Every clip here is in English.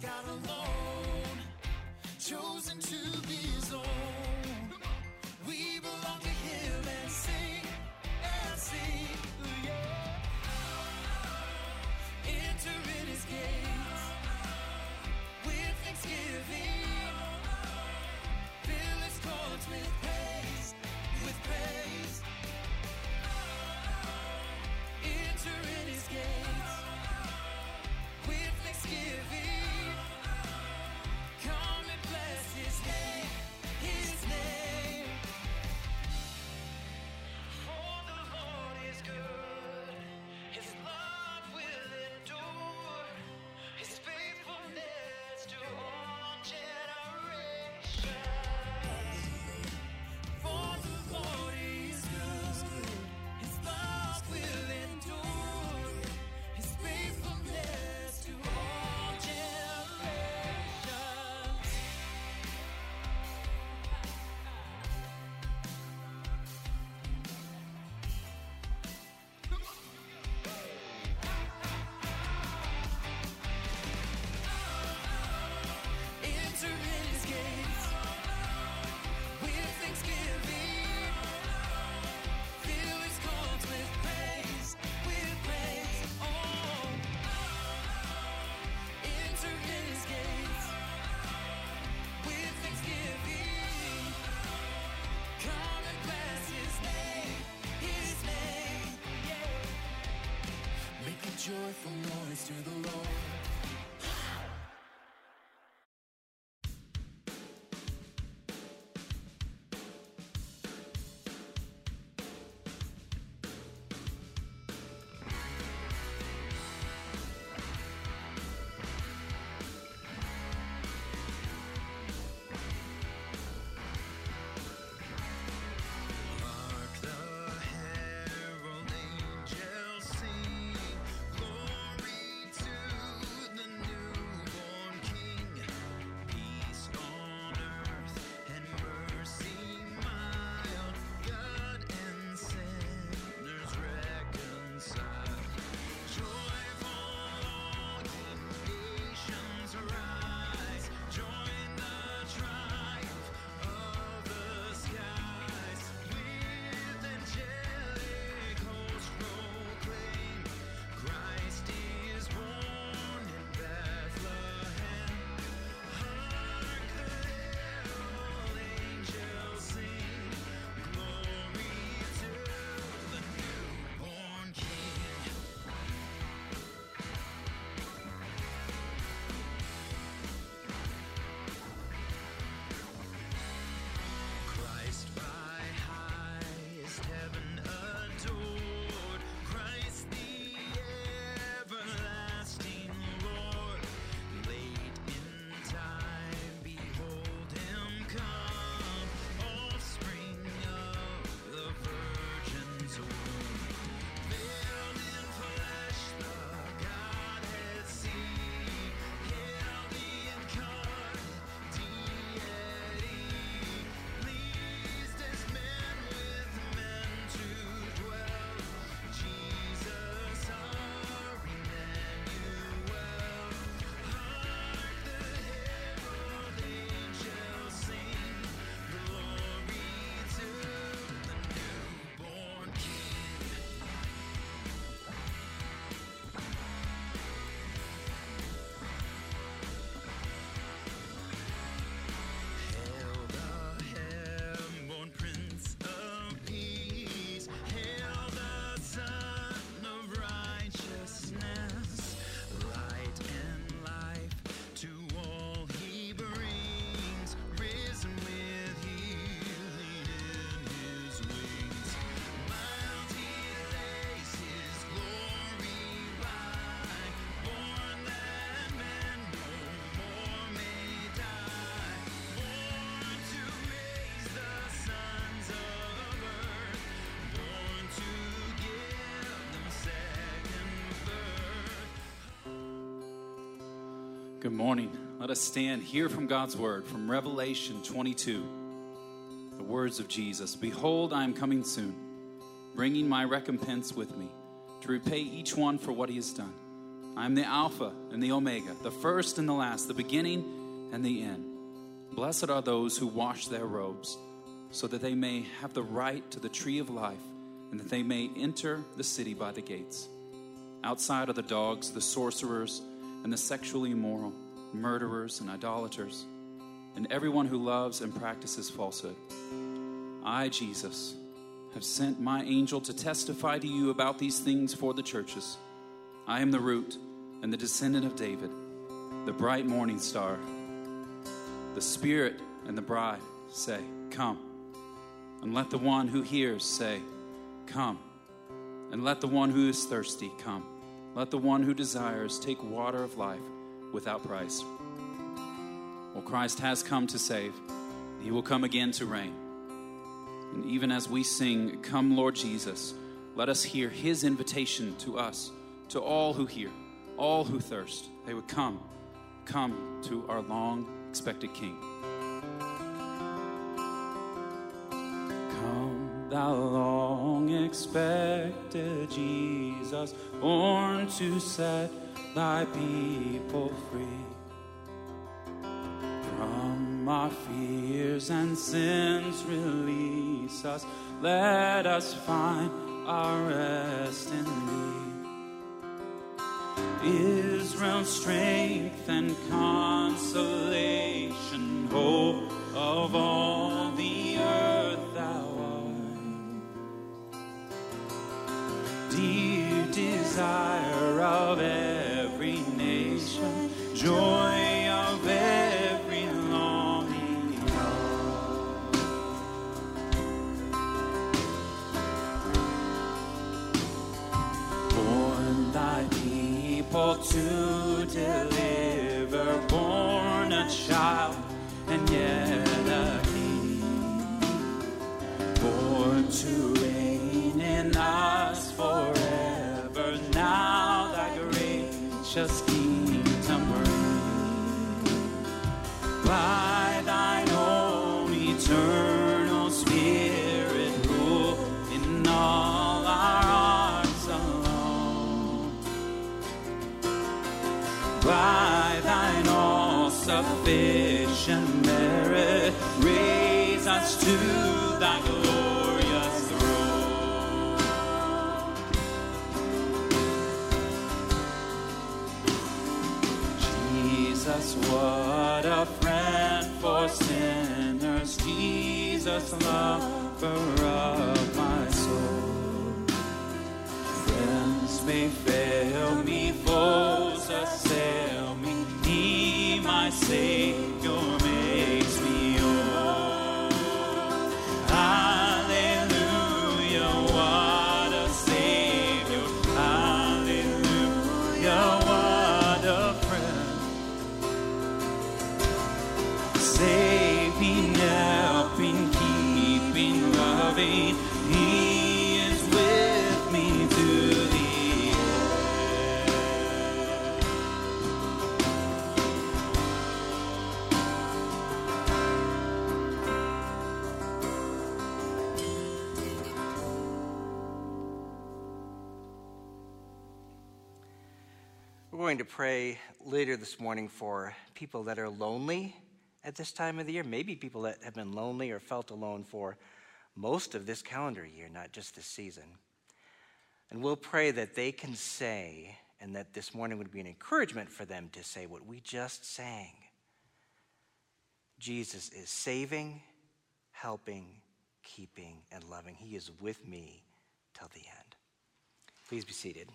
God alone, chosen to Good morning. Let us stand, hear from God's word from Revelation 22. The words of Jesus Behold, I am coming soon, bringing my recompense with me to repay each one for what he has done. I am the Alpha and the Omega, the first and the last, the beginning and the end. Blessed are those who wash their robes, so that they may have the right to the tree of life, and that they may enter the city by the gates. Outside are the dogs, the sorcerers, and the sexually immoral, murderers, and idolaters, and everyone who loves and practices falsehood. I, Jesus, have sent my angel to testify to you about these things for the churches. I am the root and the descendant of David, the bright morning star. The Spirit and the bride say, Come. And let the one who hears say, Come. And let the one who is thirsty come. Let the one who desires take water of life without price. Well, Christ has come to save, he will come again to reign. And even as we sing, Come, Lord Jesus, let us hear his invitation to us, to all who hear, all who thirst. They would come, come to our long expected King. Come, thou long expected Jesus, born to set thy people free. From our fears and sins release us let us find our rest in thee. Israel's strength and consolation hope of all the dear desire of every nation, joy of every longing heart. Born thy people to deliver, gracious kingdom pray later this morning for people that are lonely at this time of the year, maybe people that have been lonely or felt alone for most of this calendar year, not just this season. And we'll pray that they can say, and that this morning would be an encouragement for them to say what we just sang Jesus is saving, helping, keeping, and loving. He is with me till the end. Please be seated.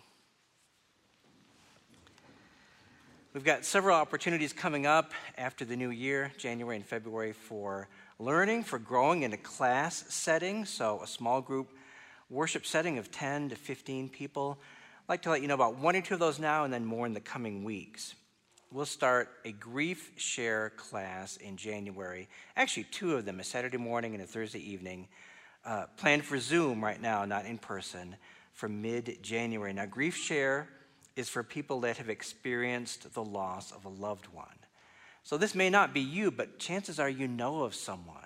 We've got several opportunities coming up after the new year, January and February, for learning, for growing in a class setting. So, a small group worship setting of 10 to 15 people. I'd like to let you know about one or two of those now and then more in the coming weeks. We'll start a grief share class in January. Actually, two of them, a Saturday morning and a Thursday evening, uh, planned for Zoom right now, not in person, for mid January. Now, grief share is for people that have experienced the loss of a loved one. So, this may not be you, but chances are you know of someone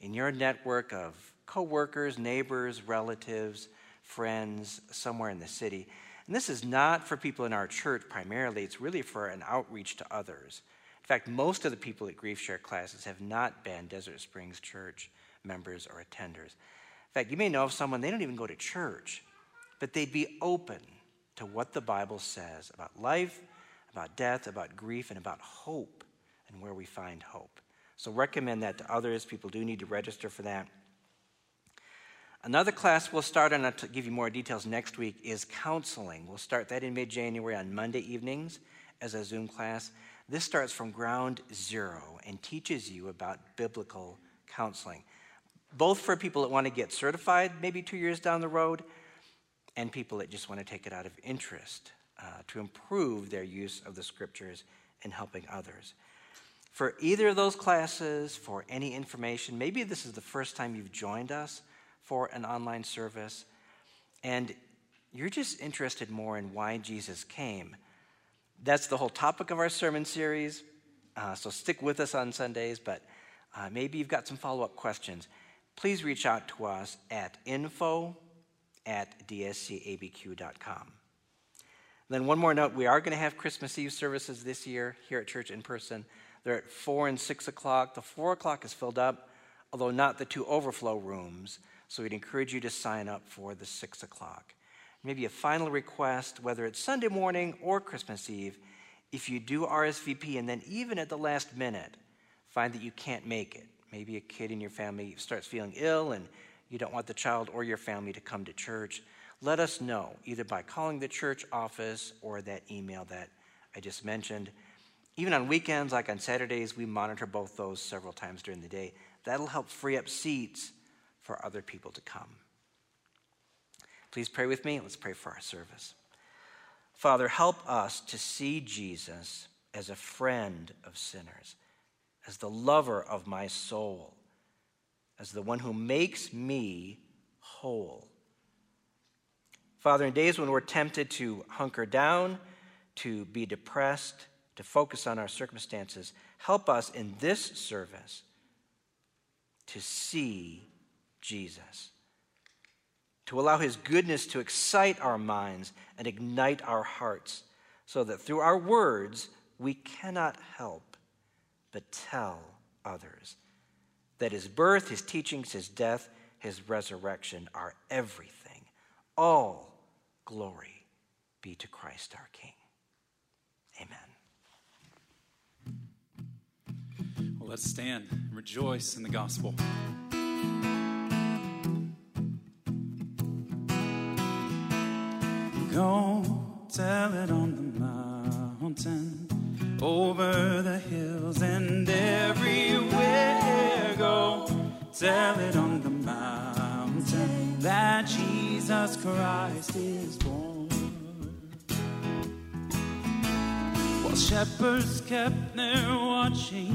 in your network of coworkers, neighbors, relatives, friends somewhere in the city And this is not for people in our church primarily, it's really for an outreach to others. In fact, most of the people at Grief Share classes have not been Desert Springs Church members or attenders. In fact, you may know of someone, they don't even go to church, but they'd be open to what the Bible says about life, about death, about grief, and about hope, and where we find hope. So recommend that to others. People do need to register for that. Another class we'll start on, I'll give you more details next week, is counseling. We'll start that in mid January on Monday evenings as a Zoom class. This starts from ground zero and teaches you about biblical counseling, both for people that want to get certified maybe two years down the road and people that just want to take it out of interest uh, to improve their use of the scriptures and helping others. For either of those classes, for any information, maybe this is the first time you've joined us for an online service, and you're just interested more in why Jesus came. That's the whole topic of our sermon series. Uh, so stick with us on Sundays, but uh, maybe you've got some follow up questions. Please reach out to us at info at dscabq.com. Then, one more note we are going to have Christmas Eve services this year here at church in person. They're at 4 and 6 o'clock. The 4 o'clock is filled up, although not the two overflow rooms. So we'd encourage you to sign up for the 6 o'clock. Maybe a final request, whether it's Sunday morning or Christmas Eve, if you do RSVP and then even at the last minute find that you can't make it, maybe a kid in your family starts feeling ill and you don't want the child or your family to come to church, let us know either by calling the church office or that email that I just mentioned. Even on weekends, like on Saturdays, we monitor both those several times during the day. That'll help free up seats for other people to come. Please pray with me. Let's pray for our service. Father, help us to see Jesus as a friend of sinners, as the lover of my soul, as the one who makes me whole. Father, in days when we're tempted to hunker down, to be depressed, to focus on our circumstances, help us in this service to see Jesus. To allow his goodness to excite our minds and ignite our hearts, so that through our words we cannot help but tell others that his birth, his teachings, his death, his resurrection are everything. All glory be to Christ our King. Amen. Well, let's stand and rejoice in the gospel. Go tell it on the mountain, over the hills and everywhere. Tell it on the mountain that Jesus Christ is born. While shepherds kept their watching,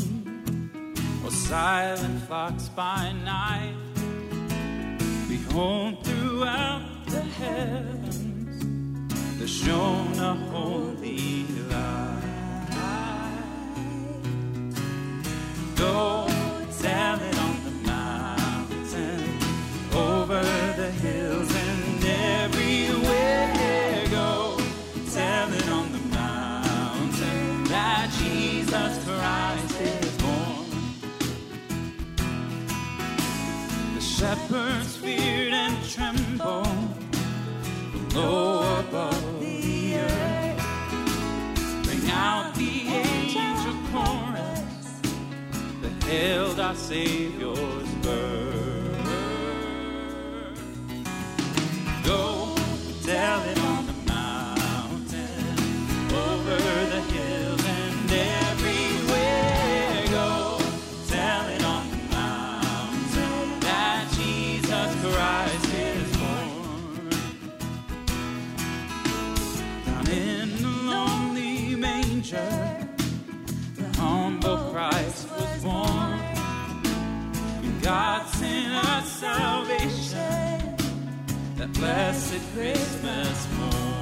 while silent flocks by night, behold, throughout the heavens there shone a holy light. Go tell it shepherds feared and trembled low above the earth. Bring out the angel chorus that hailed our Savior's birth. Blessed Christmas morn.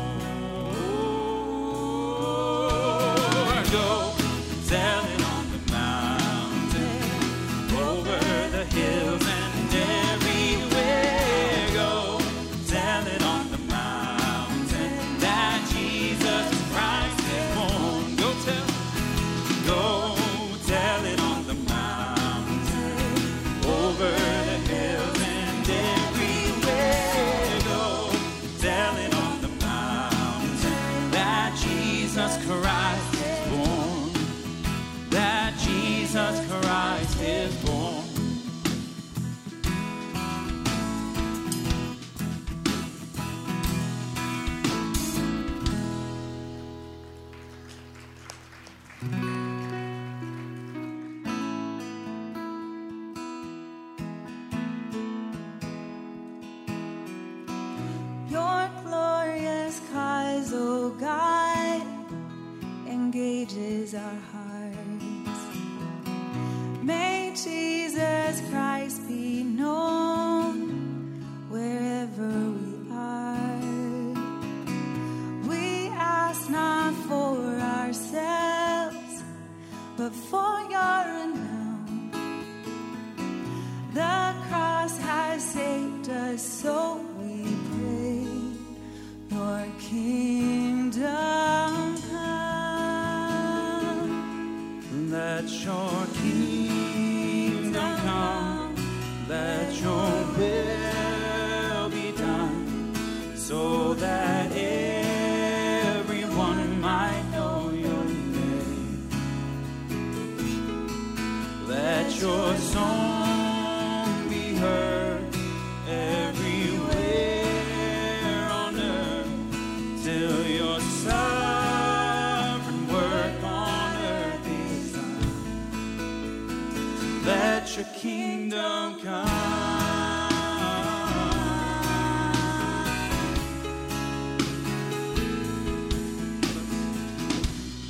Your kingdom come.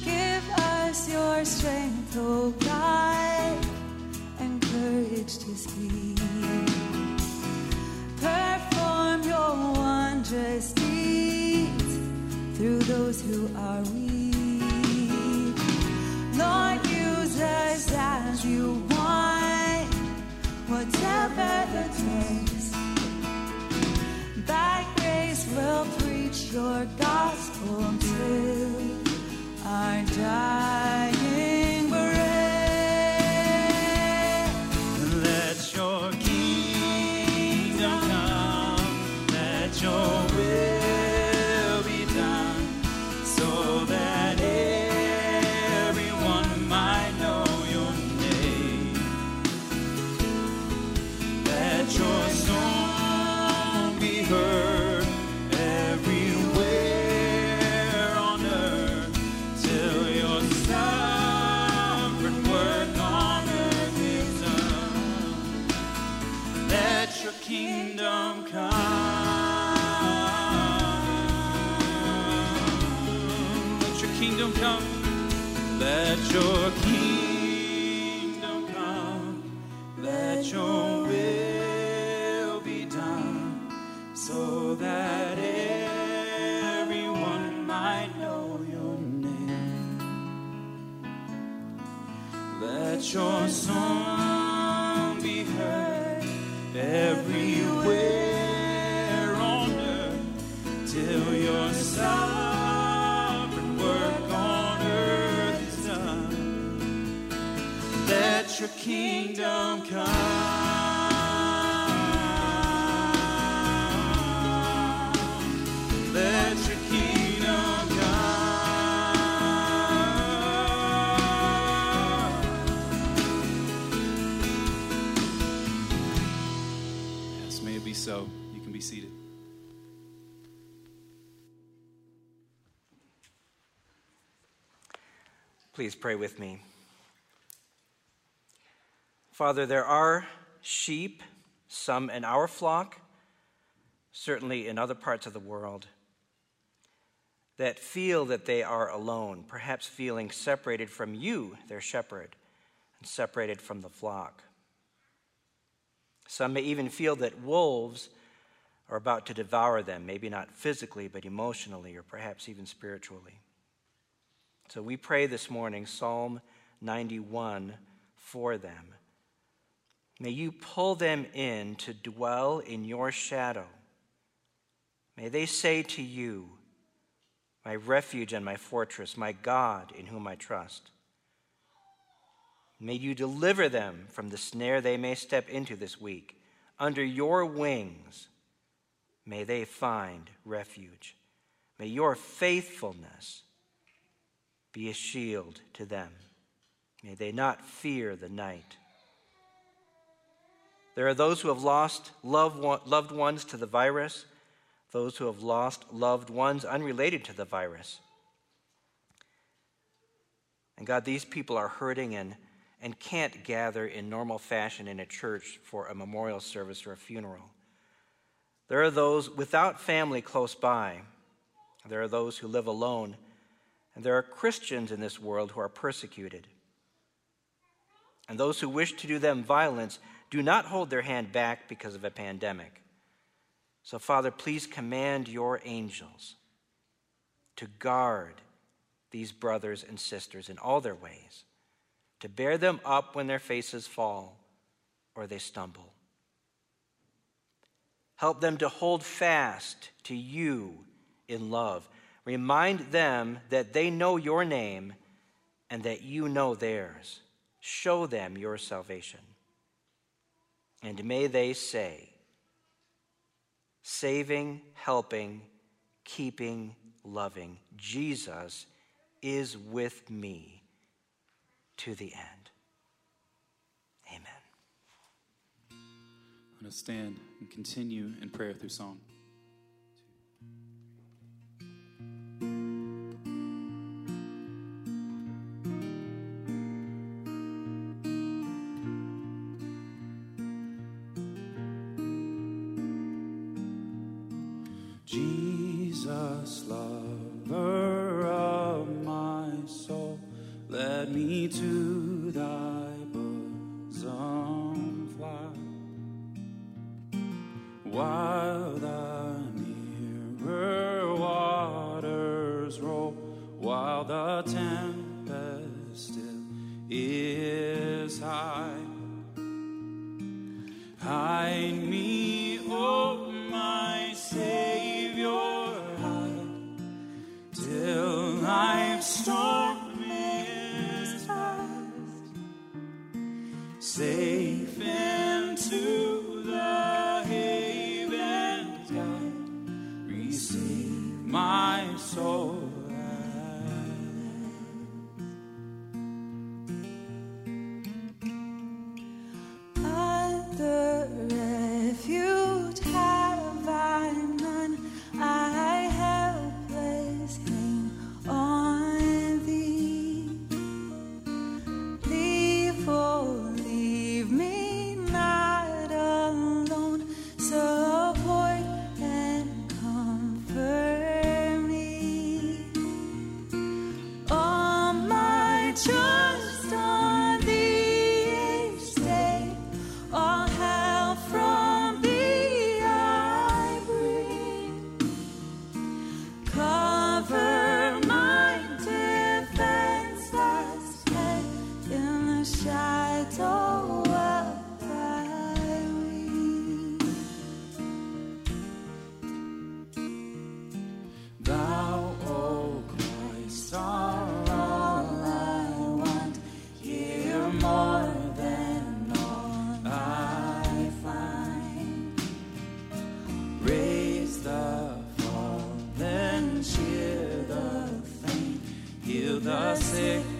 Give us your strength, O God, and courage to speak. Please pray with me. Father, there are sheep, some in our flock, certainly in other parts of the world, that feel that they are alone, perhaps feeling separated from you, their shepherd, and separated from the flock. Some may even feel that wolves are about to devour them, maybe not physically, but emotionally, or perhaps even spiritually. So we pray this morning, Psalm 91, for them. May you pull them in to dwell in your shadow. May they say to you, My refuge and my fortress, my God in whom I trust. May you deliver them from the snare they may step into this week. Under your wings, may they find refuge. May your faithfulness be a shield to them. May they not fear the night. There are those who have lost loved ones to the virus, those who have lost loved ones unrelated to the virus. And God, these people are hurting and, and can't gather in normal fashion in a church for a memorial service or a funeral. There are those without family close by. There are those who live alone. And there are Christians in this world who are persecuted. And those who wish to do them violence do not hold their hand back because of a pandemic. So, Father, please command your angels to guard these brothers and sisters in all their ways, to bear them up when their faces fall or they stumble. Help them to hold fast to you in love. Remind them that they know your name and that you know theirs. Show them your salvation. And may they say, saving, helping, keeping, loving, Jesus is with me to the end. Amen. I'm going to stand and continue in prayer through song. Heal the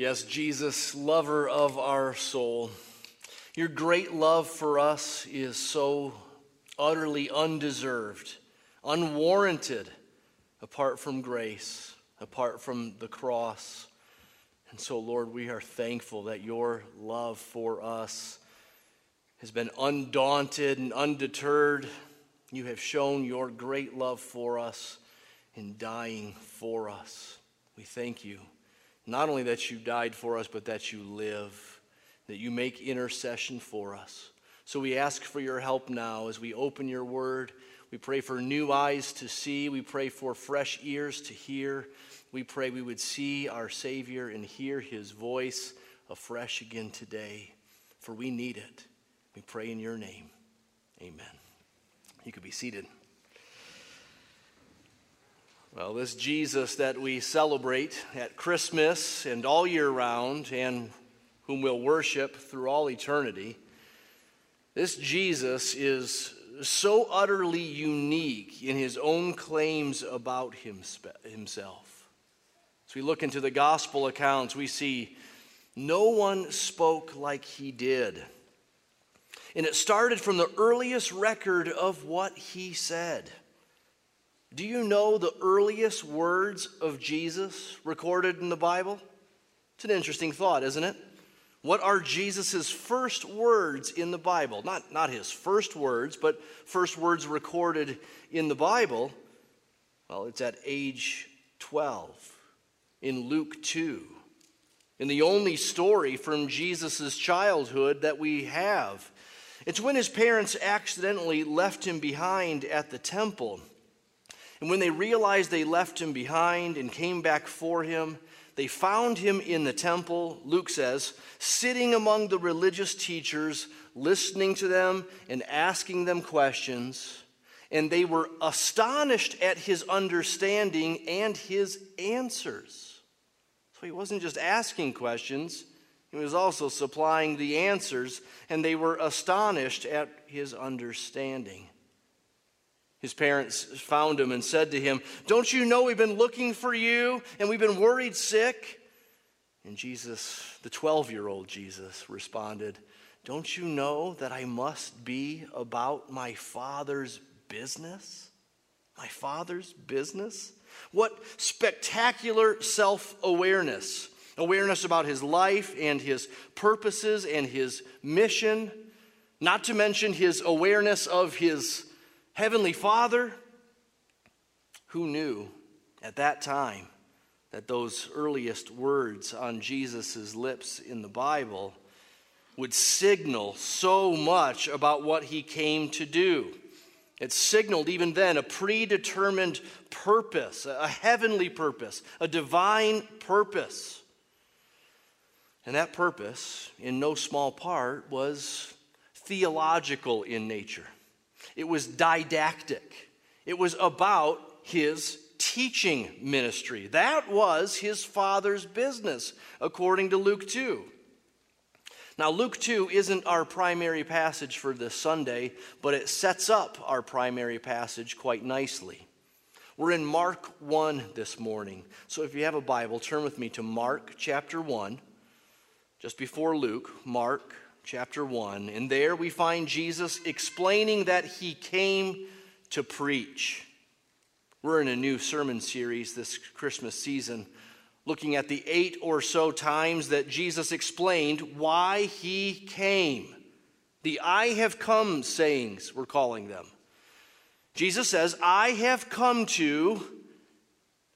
Yes, Jesus, lover of our soul, your great love for us is so utterly undeserved, unwarranted, apart from grace, apart from the cross. And so, Lord, we are thankful that your love for us has been undaunted and undeterred. You have shown your great love for us in dying for us. We thank you, not only that you died for us, but that you live, that you make intercession for us. So we ask for your help now as we open your word. We pray for new eyes to see. We pray for fresh ears to hear. We pray we would see our Savior and hear his voice afresh again today, for we need it. We pray in your name. Amen. You could be seated. Well, this Jesus that we celebrate at Christmas and all year round, and whom we'll worship through all eternity, this Jesus is so utterly unique in his own claims about himself. As we look into the gospel accounts, we see no one spoke like he did. And it started from the earliest record of what he said. Do you know the earliest words of Jesus recorded in the Bible? It's an interesting thought, isn't it? What are Jesus' first words in the Bible? Not, not his first words, but first words recorded in the Bible. Well, it's at age 12 in Luke 2. In the only story from Jesus' childhood that we have. It's when his parents accidentally left him behind at the temple. And when they realized they left him behind and came back for him, they found him in the temple, Luke says, sitting among the religious teachers, listening to them and asking them questions. And they were astonished at his understanding and his answers. So he wasn't just asking questions, he was also supplying the answers, and they were astonished at his understanding. His parents found him and said to him, Don't you know we've been looking for you and we've been worried sick? And Jesus, the 12 year old Jesus, responded, Don't you know that I must be about my Father's business? My Father's business? What spectacular self awareness! Awareness about his life and his purposes and his mission, not to mention his awareness of his Heavenly Father, who knew at that time that those earliest words on Jesus' lips in the Bible would signal so much about what he came to do. It signaled even then a predetermined purpose, a heavenly purpose, a divine purpose. And that purpose, in no small part, was theological in nature. It was didactic. It was about his teaching ministry. That was his father's business, according to Luke 2. Now, Luke 2 isn't our primary passage for this Sunday, but it sets up our primary passage quite nicely. We're in Mark 1 this morning. So if you have a Bible, turn with me to Mark chapter 1, just before Luke, Mark chapter 1. And there we find Jesus explaining that he came to preach. We're in a new sermon series this Christmas season, looking at the eight or so times that Jesus explained why he came. The I have come sayings, we're calling them. Jesus says, I have come to,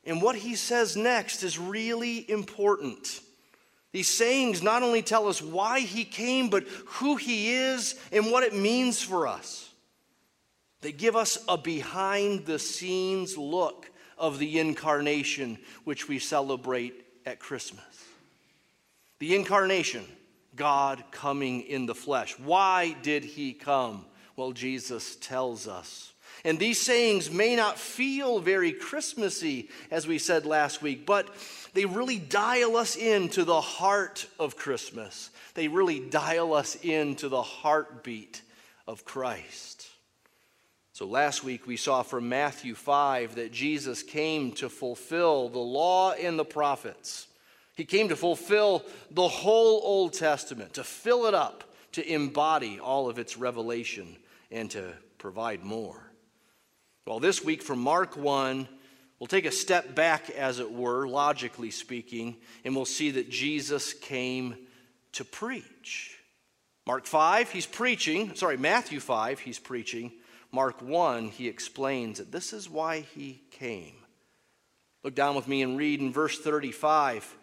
and what he says next is really important. These sayings not only tell us why he came, but who he is and what it means for us. They give us a behind the scenes look of the incarnation, which we celebrate at Christmas. The incarnation, God coming in the flesh. Why did he come? Well, Jesus tells us. And these sayings may not feel very Christmassy, as we said last week, but they really dial us into the heart of Christmas. They really dial us into the heartbeat of Christ. So last week we saw from Matthew 5 that Jesus came to fulfill the law and the prophets. He came to fulfill the whole Old Testament, to fill it up, to embody all of its revelation, and to provide more. Well, this week from Mark 1, we'll take a step back, as it were, logically speaking, and we'll see that Jesus came to preach. Mark 5, he's preaching. Sorry, Matthew 5, he's preaching. Mark 1, he explains that this is why he came. Look down with me and read in verse 35.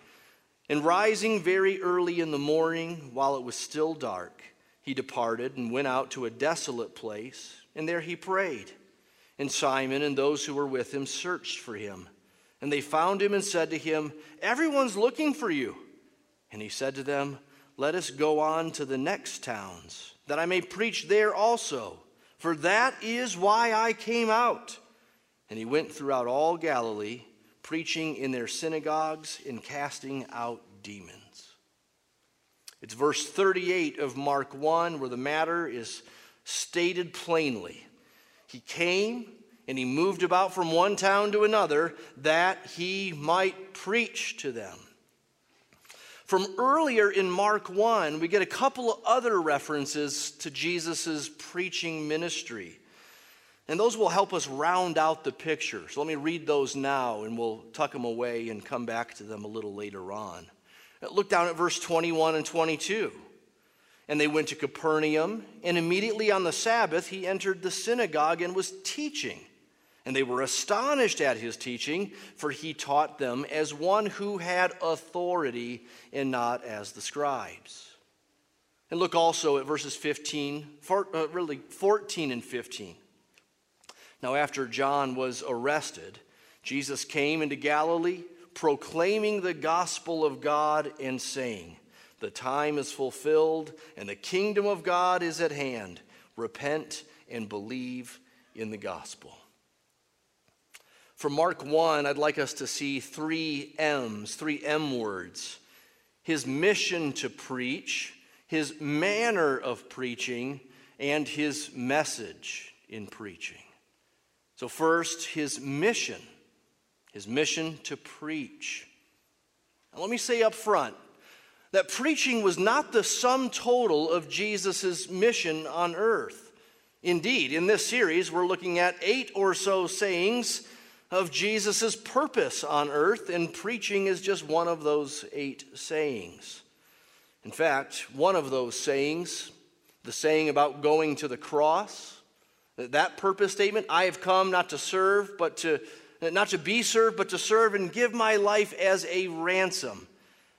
And rising very early in the morning, while it was still dark, he departed and went out to a desolate place, and there he prayed. And Simon and those who were with him searched for him. And they found him and said to him, Everyone's looking for you. And he said to them, Let us go on to the next towns, that I may preach there also, for that is why I came out. And he went throughout all Galilee, preaching in their synagogues and casting out demons. It's verse 38 of Mark 1 where the matter is stated plainly. He came and he moved about from one town to another that he might preach to them. From earlier in Mark 1, we get a couple of other references to Jesus' preaching ministry. And those will help us round out the picture. So let me read those now and we'll tuck them away and come back to them a little later on. Look down at verse 21 and 22. And they went to Capernaum, and immediately on the Sabbath he entered the synagogue and was teaching. And they were astonished at his teaching, for he taught them as one who had authority and not as the scribes. And look also at verses 15, four, uh, really 14 and 15. Now, after John was arrested, Jesus came into Galilee, proclaiming the gospel of God and saying, the time is fulfilled, and the kingdom of God is at hand. Repent and believe in the gospel. From Mark 1, I'd like us to see three M's, three M words his mission to preach, his manner of preaching, and his message in preaching. So, first, his mission, his mission to preach. Now, let me say up front that preaching was not the sum total of Jesus' mission on earth. Indeed, in this series, we're looking at eight or so sayings of Jesus' purpose on earth, and preaching is just one of those eight sayings. In fact, one of those sayings, the saying about going to the cross, that purpose statement, I have come not to serve, but to not to be served, but to serve and give my life as a ransom.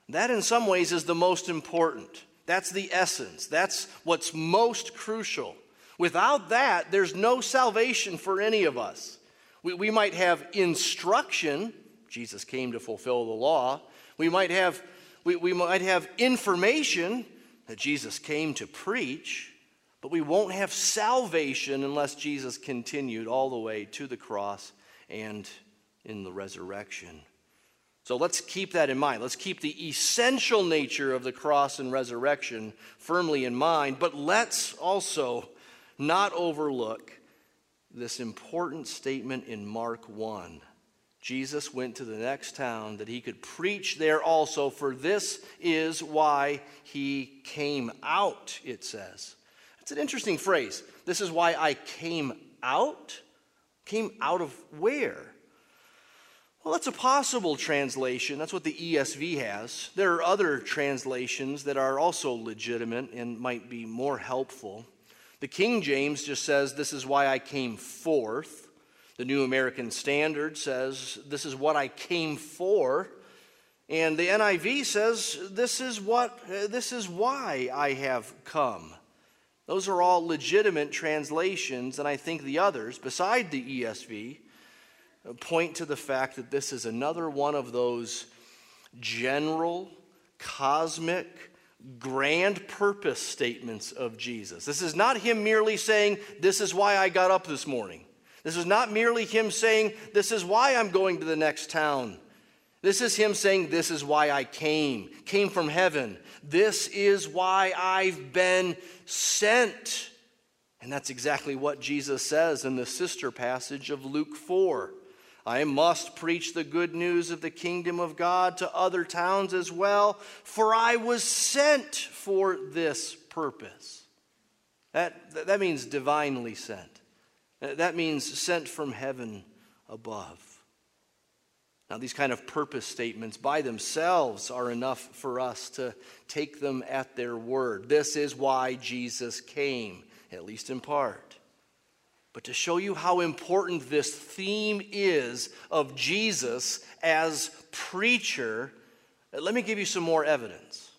That, in some ways, is the most important. That's the essence. That's what's most crucial. Without that, there's no salvation for any of us. We, we might have instruction. Jesus came to fulfill the law. We might have, we, we might have information that Jesus came to preach, but we won't have salvation unless Jesus continued all the way to the cross and in the resurrection. So let's keep that in mind. Let's keep the essential nature of the cross and resurrection firmly in mind, but let's also not overlook this important statement in Mark 1. Jesus went to the next town that he could preach there also, for this is why he came out, it says. It's an interesting phrase. This is why I came out. Came out of where? Well, that's a possible translation. That's what the ESV has. There are other translations that are also legitimate and might be more helpful. The King James just says, This is why I came forth. The New American Standard says, This is what I came for. And the NIV says, This is, what, this is why I have come. Those are all legitimate translations, and I think the others, beside the ESV, point to the fact that this is another one of those general, cosmic, grand purpose statements of Jesus. This is not him merely saying, This is why I got up this morning. This is not merely him saying, This is why I'm going to the next town. This is him saying, This is why I came, came from heaven. This is why I've been sent. And that's exactly what Jesus says in the sister passage of Luke 4. I must preach the good news of the kingdom of God to other towns as well, for I was sent for this purpose. That, that means divinely sent. That means sent from heaven above. Now, these kind of purpose statements by themselves are enough for us to take them at their word. This is why Jesus came, at least in part. But to show you how important this theme is of Jesus as preacher, let me give you some more evidence.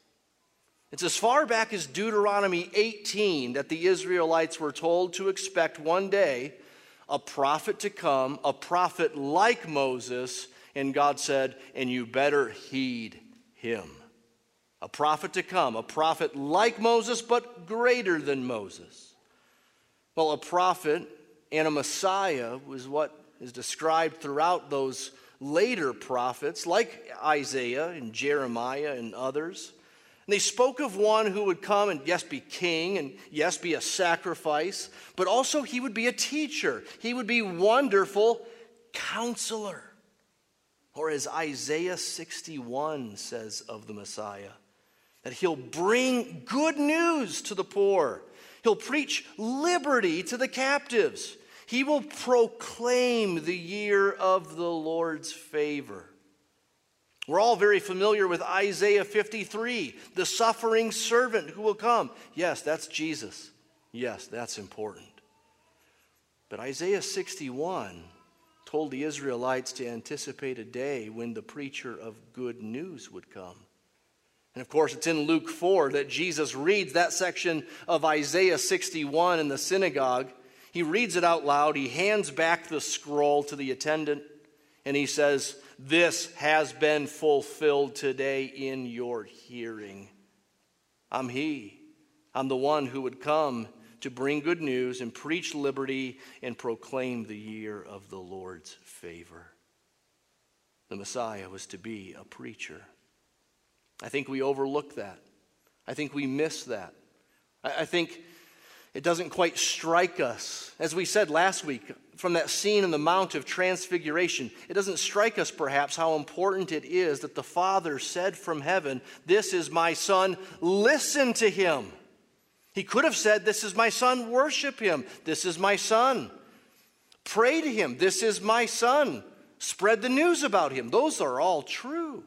It's as far back as Deuteronomy 18 that the Israelites were told to expect one day a prophet to come, a prophet like Moses, and God said, and you better heed him. A prophet to come, a prophet like Moses, but greater than Moses. Well, a prophet and a Messiah was what is described throughout those later prophets, like Isaiah and Jeremiah and others. And they spoke of one who would come and, yes, be king and, yes, be a sacrifice, but also he would be a teacher. He would be wonderful counselor. Or as Isaiah 61 says of the Messiah, that he'll bring good news to the poor, he'll preach liberty to the captives, he will proclaim the year of the Lord's favor. We're all very familiar with Isaiah 53, the suffering servant who will come. Yes, that's Jesus. Yes, that's important. But Isaiah 61 told the Israelites to anticipate a day when the preacher of good news would come. And of course, it's in Luke 4 that Jesus reads that section of Isaiah 61 in the synagogue. He reads it out loud, he hands back the scroll to the attendant, and he says, this has been fulfilled today in your hearing. I'm He. I'm the one who would come to bring good news and preach liberty and proclaim the year of the Lord's favor. The Messiah was to be a preacher. I think we overlook that. I think we miss that. I think it doesn't quite strike us. As we said last week, from that scene in the Mount of Transfiguration, it doesn't strike us perhaps how important it is that the Father said from heaven, This is my Son, listen to him. He could have said, This is my Son, worship him. This is my Son. Pray to him. This is my Son. Spread the news about him. Those are all true.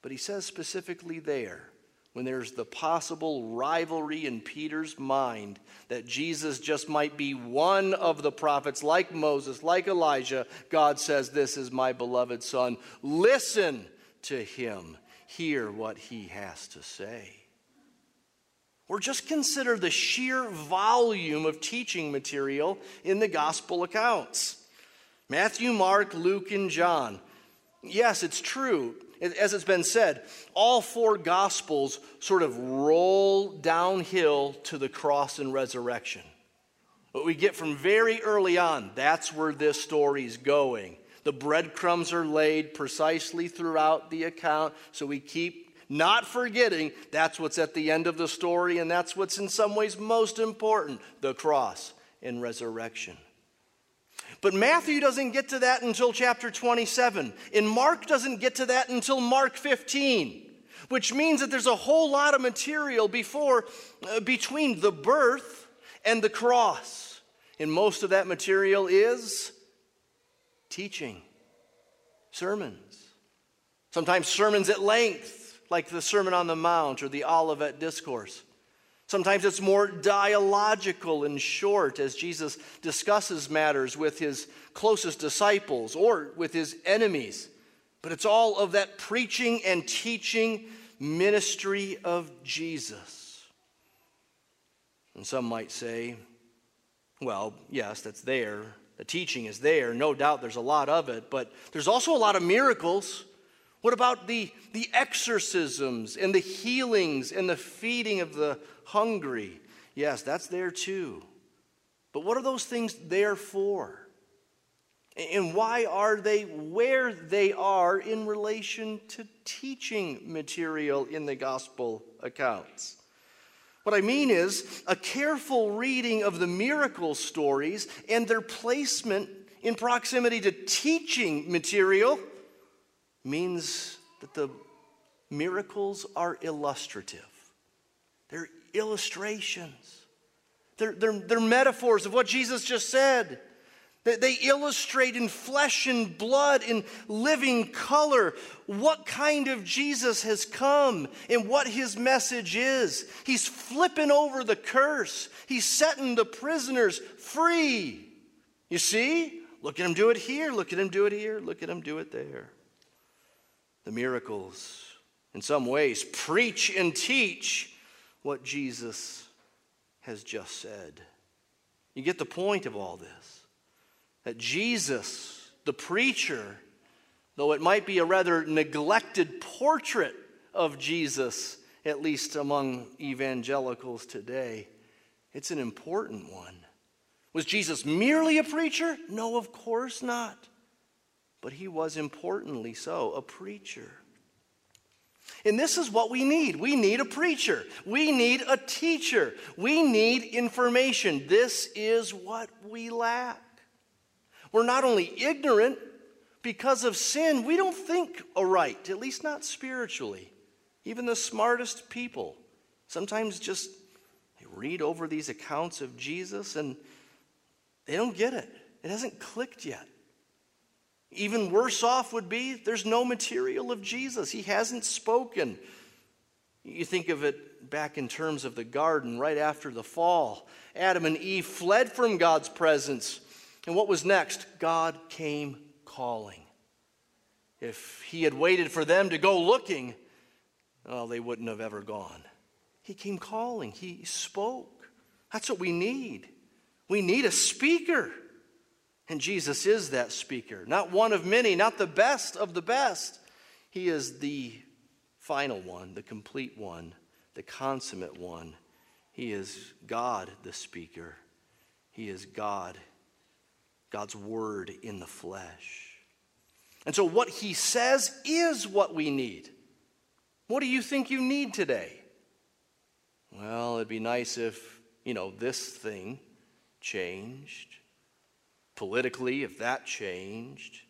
But he says specifically there, when there's the possible rivalry in Peter's mind that Jesus just might be one of the prophets, like Moses, like Elijah, God says, This is my beloved Son. Listen to him, hear what he has to say. Or just consider the sheer volume of teaching material in the gospel accounts Matthew, Mark, Luke, and John. Yes, it's true as it's been said, all four gospels sort of roll downhill to the cross and resurrection. But we get from very early on, that's where this story's going. The breadcrumbs are laid precisely throughout the account, so we keep not forgetting that's what's at the end of the story, and that's what's in some ways most important the cross and resurrection. But Matthew doesn't get to that until chapter 27, and Mark doesn't get to that until Mark 15 which means that there's a whole lot of material before uh, between the birth and the cross. And most of that material is teaching sermons. Sometimes sermons at length like the sermon on the mount or the olivet discourse Sometimes it's more dialogical and short as Jesus discusses matters with his closest disciples or with his enemies. But it's all of that preaching and teaching ministry of Jesus. And some might say, well, yes, that's there. The teaching is there. No doubt there's a lot of it, but there's also a lot of miracles. What about the, the exorcisms and the healings and the feeding of the hungry. Yes, that's there too. But what are those things there for? And why are they where they are in relation to teaching material in the gospel accounts? What I mean is a careful reading of the miracle stories and their placement in proximity to teaching material means that the miracles are illustrative. They're illustrations, they're, they're, they're metaphors of what Jesus just said. They illustrate in flesh and blood, in living color, what kind of Jesus has come and what his message is. He's flipping over the curse, he's setting the prisoners free. You see? Look at him do it here, look at him do it here, look at him do it there. The miracles, in some ways, preach and teach what Jesus has just said. You get the point of all this that Jesus, the preacher, though it might be a rather neglected portrait of Jesus, at least among evangelicals today, it's an important one. Was Jesus merely a preacher? No, of course not. But he was importantly so, a preacher. And this is what we need. We need a preacher. We need a teacher. We need information. This is what we lack. We're not only ignorant because of sin, we don't think aright, at least not spiritually. Even the smartest people sometimes just read over these accounts of Jesus and they don't get it. It hasn't clicked yet. Even worse off would be there's no material of Jesus. He hasn't spoken. You think of it back in terms of the garden right after the fall. Adam and Eve fled from God's presence. And what was next? God came calling. If he had waited for them to go looking, well, they wouldn't have ever gone. He came calling, he spoke. That's what we need. We need a speaker. And Jesus is that speaker, not one of many, not the best of the best. He is the final one, the complete one, the consummate one. He is God, the speaker. He is God God's word in the flesh. And so, what he says is what we need. What do you think you need today? Well, it'd be nice if, you know, this thing changed. Politically, if that changed.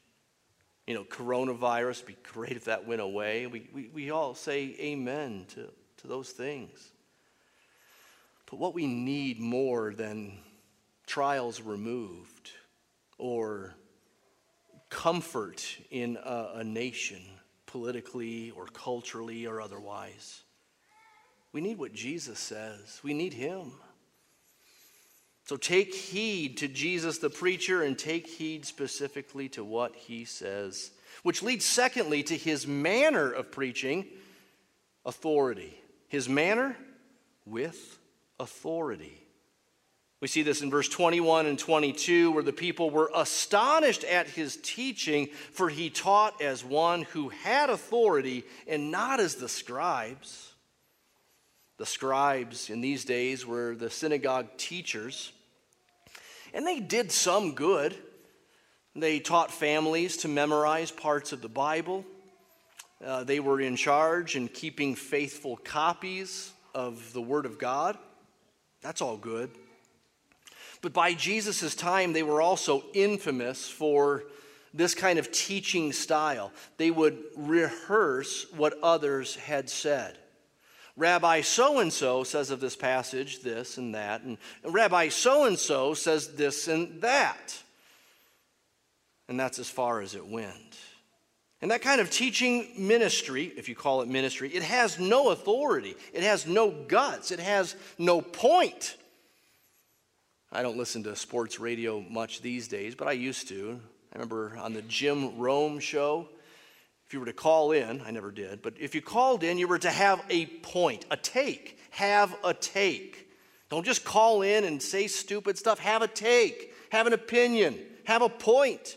You know, coronavirus, be great if that went away. We, we, we all say amen to, to those things. But what we need more than trials removed or comfort in a, a nation, politically or culturally or otherwise. We need what Jesus says, we need Him. So take heed to Jesus the preacher and take heed specifically to what he says, which leads, secondly, to his manner of preaching authority. His manner with authority. We see this in verse 21 and 22, where the people were astonished at his teaching, for he taught as one who had authority and not as the scribes. The scribes in these days were the synagogue teachers, and they did some good. They taught families to memorize parts of the Bible. Uh, they were in charge in keeping faithful copies of the Word of God. That's all good. But by Jesus' time, they were also infamous for this kind of teaching style. They would rehearse what others had said. Rabbi so and so says of this passage this and that, and Rabbi so and so says this and that. And that's as far as it went. And that kind of teaching ministry, if you call it ministry, it has no authority, it has no guts, it has no point. I don't listen to sports radio much these days, but I used to. I remember on the Jim Rome show, if you were to call in, I never did, but if you called in, you were to have a point, a take. Have a take. Don't just call in and say stupid stuff. Have a take, have an opinion, have a point.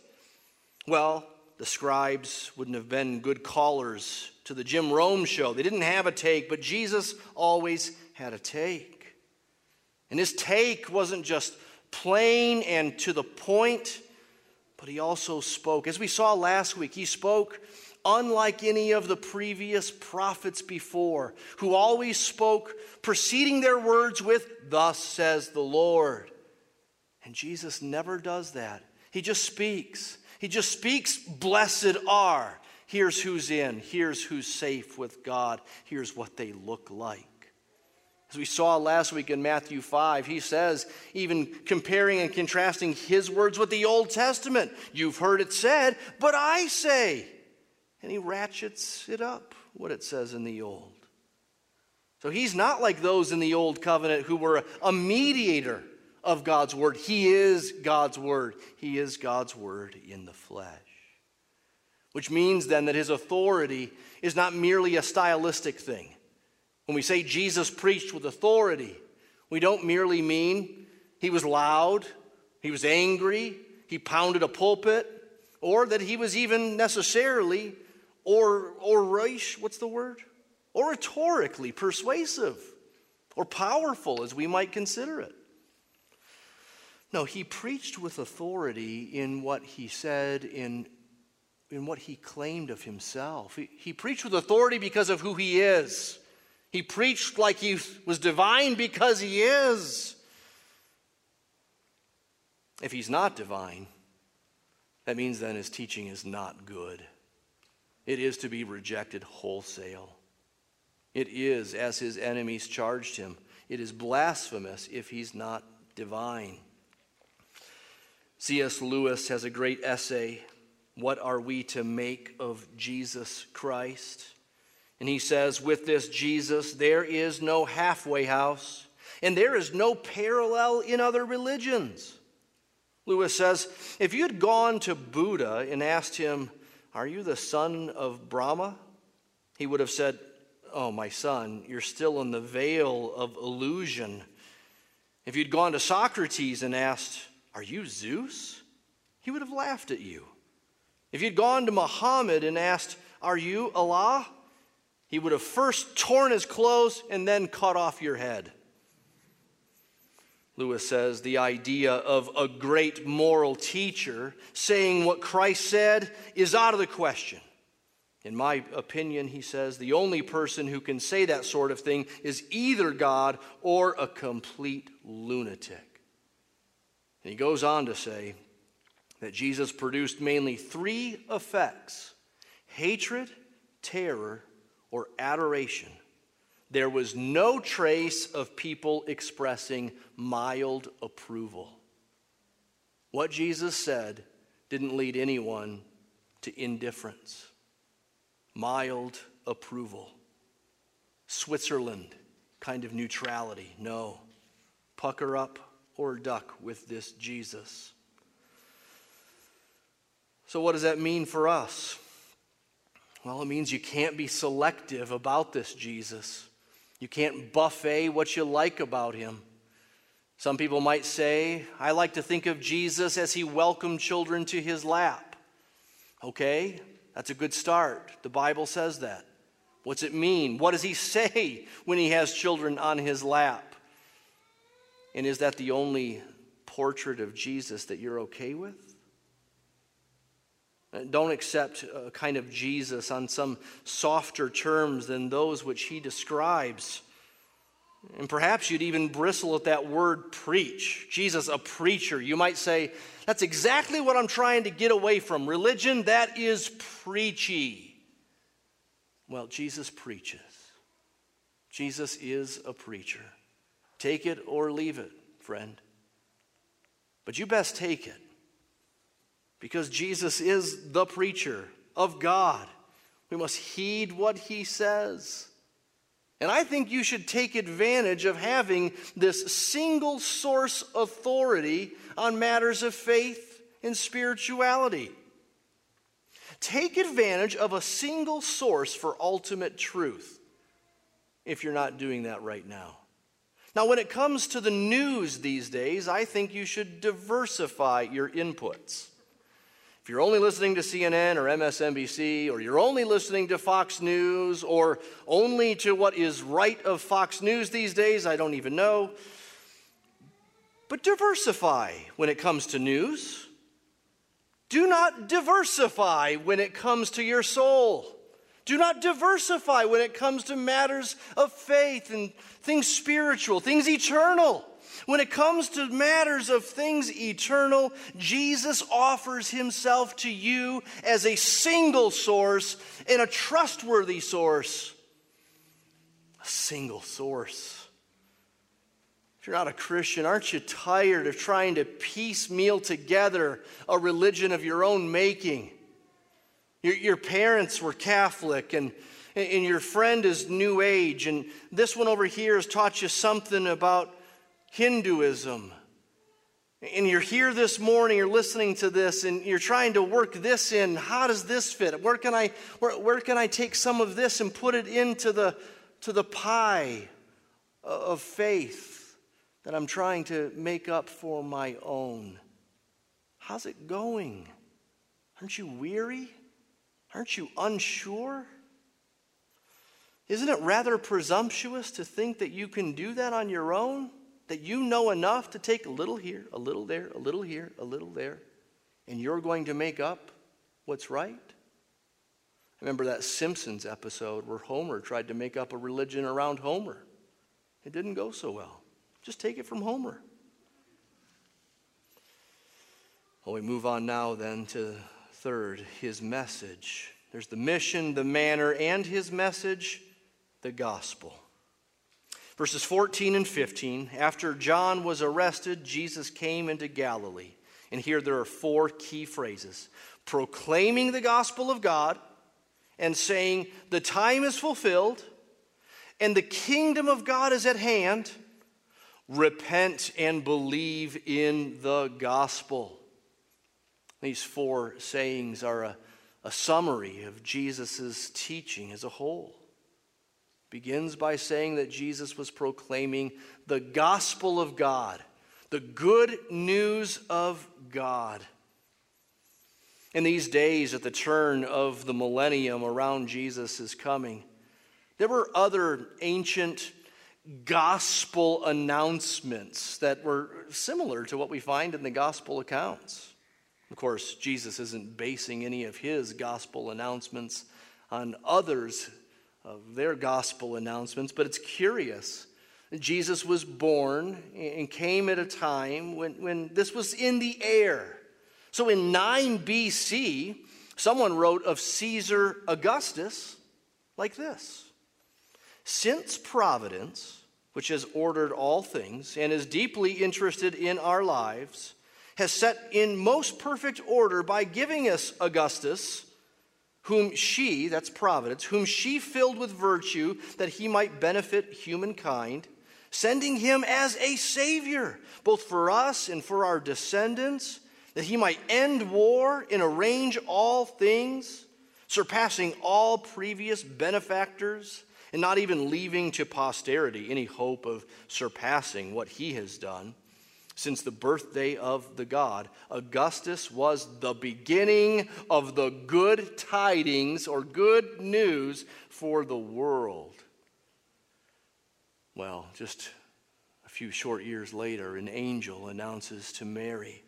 Well, the scribes wouldn't have been good callers to the Jim Rome show. They didn't have a take, but Jesus always had a take. And his take wasn't just plain and to the point, but he also spoke. As we saw last week, he spoke unlike any of the previous prophets before, who always spoke, preceding their words with, Thus says the Lord. And Jesus never does that. He just speaks. He just speaks, Blessed are. Here's who's in. Here's who's safe with God. Here's what they look like. As we saw last week in Matthew 5, he says, even comparing and contrasting his words with the Old Testament, you've heard it said, but I say. And he ratchets it up, what it says in the Old. So he's not like those in the Old Covenant who were a mediator of God's Word. He is God's Word. He is God's Word in the flesh. Which means then that his authority is not merely a stylistic thing. When we say Jesus preached with authority, we don't merely mean he was loud, he was angry, he pounded a pulpit, or that he was even necessarily or or what's the word? Oratorically persuasive or powerful as we might consider it. No, he preached with authority in what he said, in, in what he claimed of himself. He, he preached with authority because of who he is. He preached like he was divine because he is. If he's not divine, that means then his teaching is not good. It is to be rejected wholesale. It is, as his enemies charged him, it is blasphemous if he's not divine. C.S. Lewis has a great essay, What Are We to Make of Jesus Christ? And he says, with this Jesus, there is no halfway house, and there is no parallel in other religions. Lewis says, if you had gone to Buddha and asked him, Are you the son of Brahma? He would have said, Oh, my son, you're still in the veil of illusion. If you'd gone to Socrates and asked, Are you Zeus? He would have laughed at you. If you'd gone to Muhammad and asked, Are you Allah? He would have first torn his clothes and then cut off your head. Lewis says the idea of a great moral teacher saying what Christ said is out of the question. In my opinion, he says, the only person who can say that sort of thing is either God or a complete lunatic. And he goes on to say that Jesus produced mainly three effects hatred, terror, or adoration, there was no trace of people expressing mild approval. What Jesus said didn't lead anyone to indifference, mild approval. Switzerland kind of neutrality. No. Pucker up or duck with this Jesus. So, what does that mean for us? Well, it means you can't be selective about this Jesus. You can't buffet what you like about him. Some people might say, I like to think of Jesus as he welcomed children to his lap. Okay, that's a good start. The Bible says that. What's it mean? What does he say when he has children on his lap? And is that the only portrait of Jesus that you're okay with? Don't accept a kind of Jesus on some softer terms than those which he describes. And perhaps you'd even bristle at that word preach. Jesus, a preacher. You might say, that's exactly what I'm trying to get away from. Religion, that is preachy. Well, Jesus preaches. Jesus is a preacher. Take it or leave it, friend. But you best take it because Jesus is the preacher of God. We must heed what he says. And I think you should take advantage of having this single source authority on matters of faith and spirituality. Take advantage of a single source for ultimate truth if you're not doing that right now. Now, when it comes to the news these days, I think you should diversify your inputs. If you're only listening to CNN or MSNBC, or you're only listening to Fox News, or only to what is right of Fox News these days, I don't even know. But diversify when it comes to news. Do not diversify when it comes to your soul. Do not diversify when it comes to matters of faith and things spiritual, things eternal. When it comes to matters of things eternal, Jesus offers himself to you as a single source and a trustworthy source. A single source. If you're not a Christian, aren't you tired of trying to piecemeal together a religion of your own making? Your, your parents were Catholic, and, and your friend is New Age, and this one over here has taught you something about Hinduism. And you're here this morning, you're listening to this, and you're trying to work this in. How does this fit? Where can I, where, where can I take some of this and put it into the, to the pie of faith? that I'm trying to make up for my own. How's it going? Aren't you weary? Aren't you unsure? Isn't it rather presumptuous to think that you can do that on your own? That you know enough to take a little here, a little there, a little here, a little there, and you're going to make up what's right? I remember that Simpsons episode where Homer tried to make up a religion around Homer. It didn't go so well. Just take it from Homer. Well, we move on now then to third, his message. There's the mission, the manner, and his message, the gospel. Verses 14 and 15 After John was arrested, Jesus came into Galilee. And here there are four key phrases proclaiming the gospel of God and saying, The time is fulfilled and the kingdom of God is at hand repent and believe in the gospel. These four sayings are a, a summary of Jesus' teaching as a whole. Begins by saying that Jesus was proclaiming the gospel of God, the good news of God. In these days, at the turn of the millennium around Jesus' coming, there were other ancient gospel announcements that were similar to what we find in the gospel accounts. Of course, Jesus isn't basing any of his gospel announcements on others of their gospel announcements, but it's curious. Jesus was born and came at a time when, when this was in the air. So in 9 BC, someone wrote of Caesar Augustus like this Since Providence, which has ordered all things and is deeply interested in our lives, has set in most perfect order by giving us Augustus, whom she, that's Providence, whom she filled with virtue that he might benefit humankind, sending him as a Savior, both for us and for our descendants, that he might end war and arrange all things, surpassing all previous benefactors and not even leaving to posterity any hope of surpassing what he has done. Since the birthday of the God, Augustus was the beginning of the good tidings or good news for the world. Well, just a few short years later, an angel announces to Mary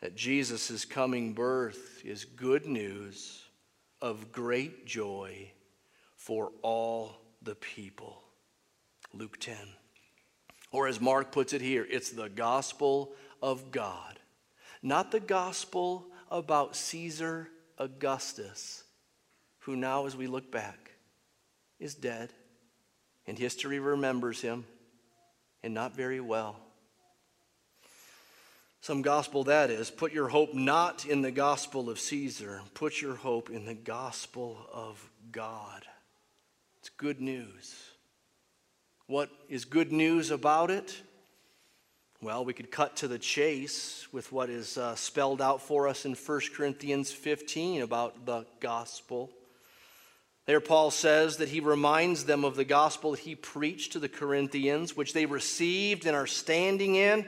that Jesus' coming birth is good news of great joy for all the people. Luke 10. Or as Mark puts it here, it's the gospel of God, not the gospel about Caesar Augustus, who now, as we look back, is dead, and history remembers him, and not very well. Some gospel that is. Put your hope not in the gospel of Caesar, put your hope in the gospel of God. It's good news. What is good news about it? Well, we could cut to the chase with what is uh, spelled out for us in 1 Corinthians 15 about the gospel. There, Paul says that he reminds them of the gospel that he preached to the Corinthians, which they received and are standing in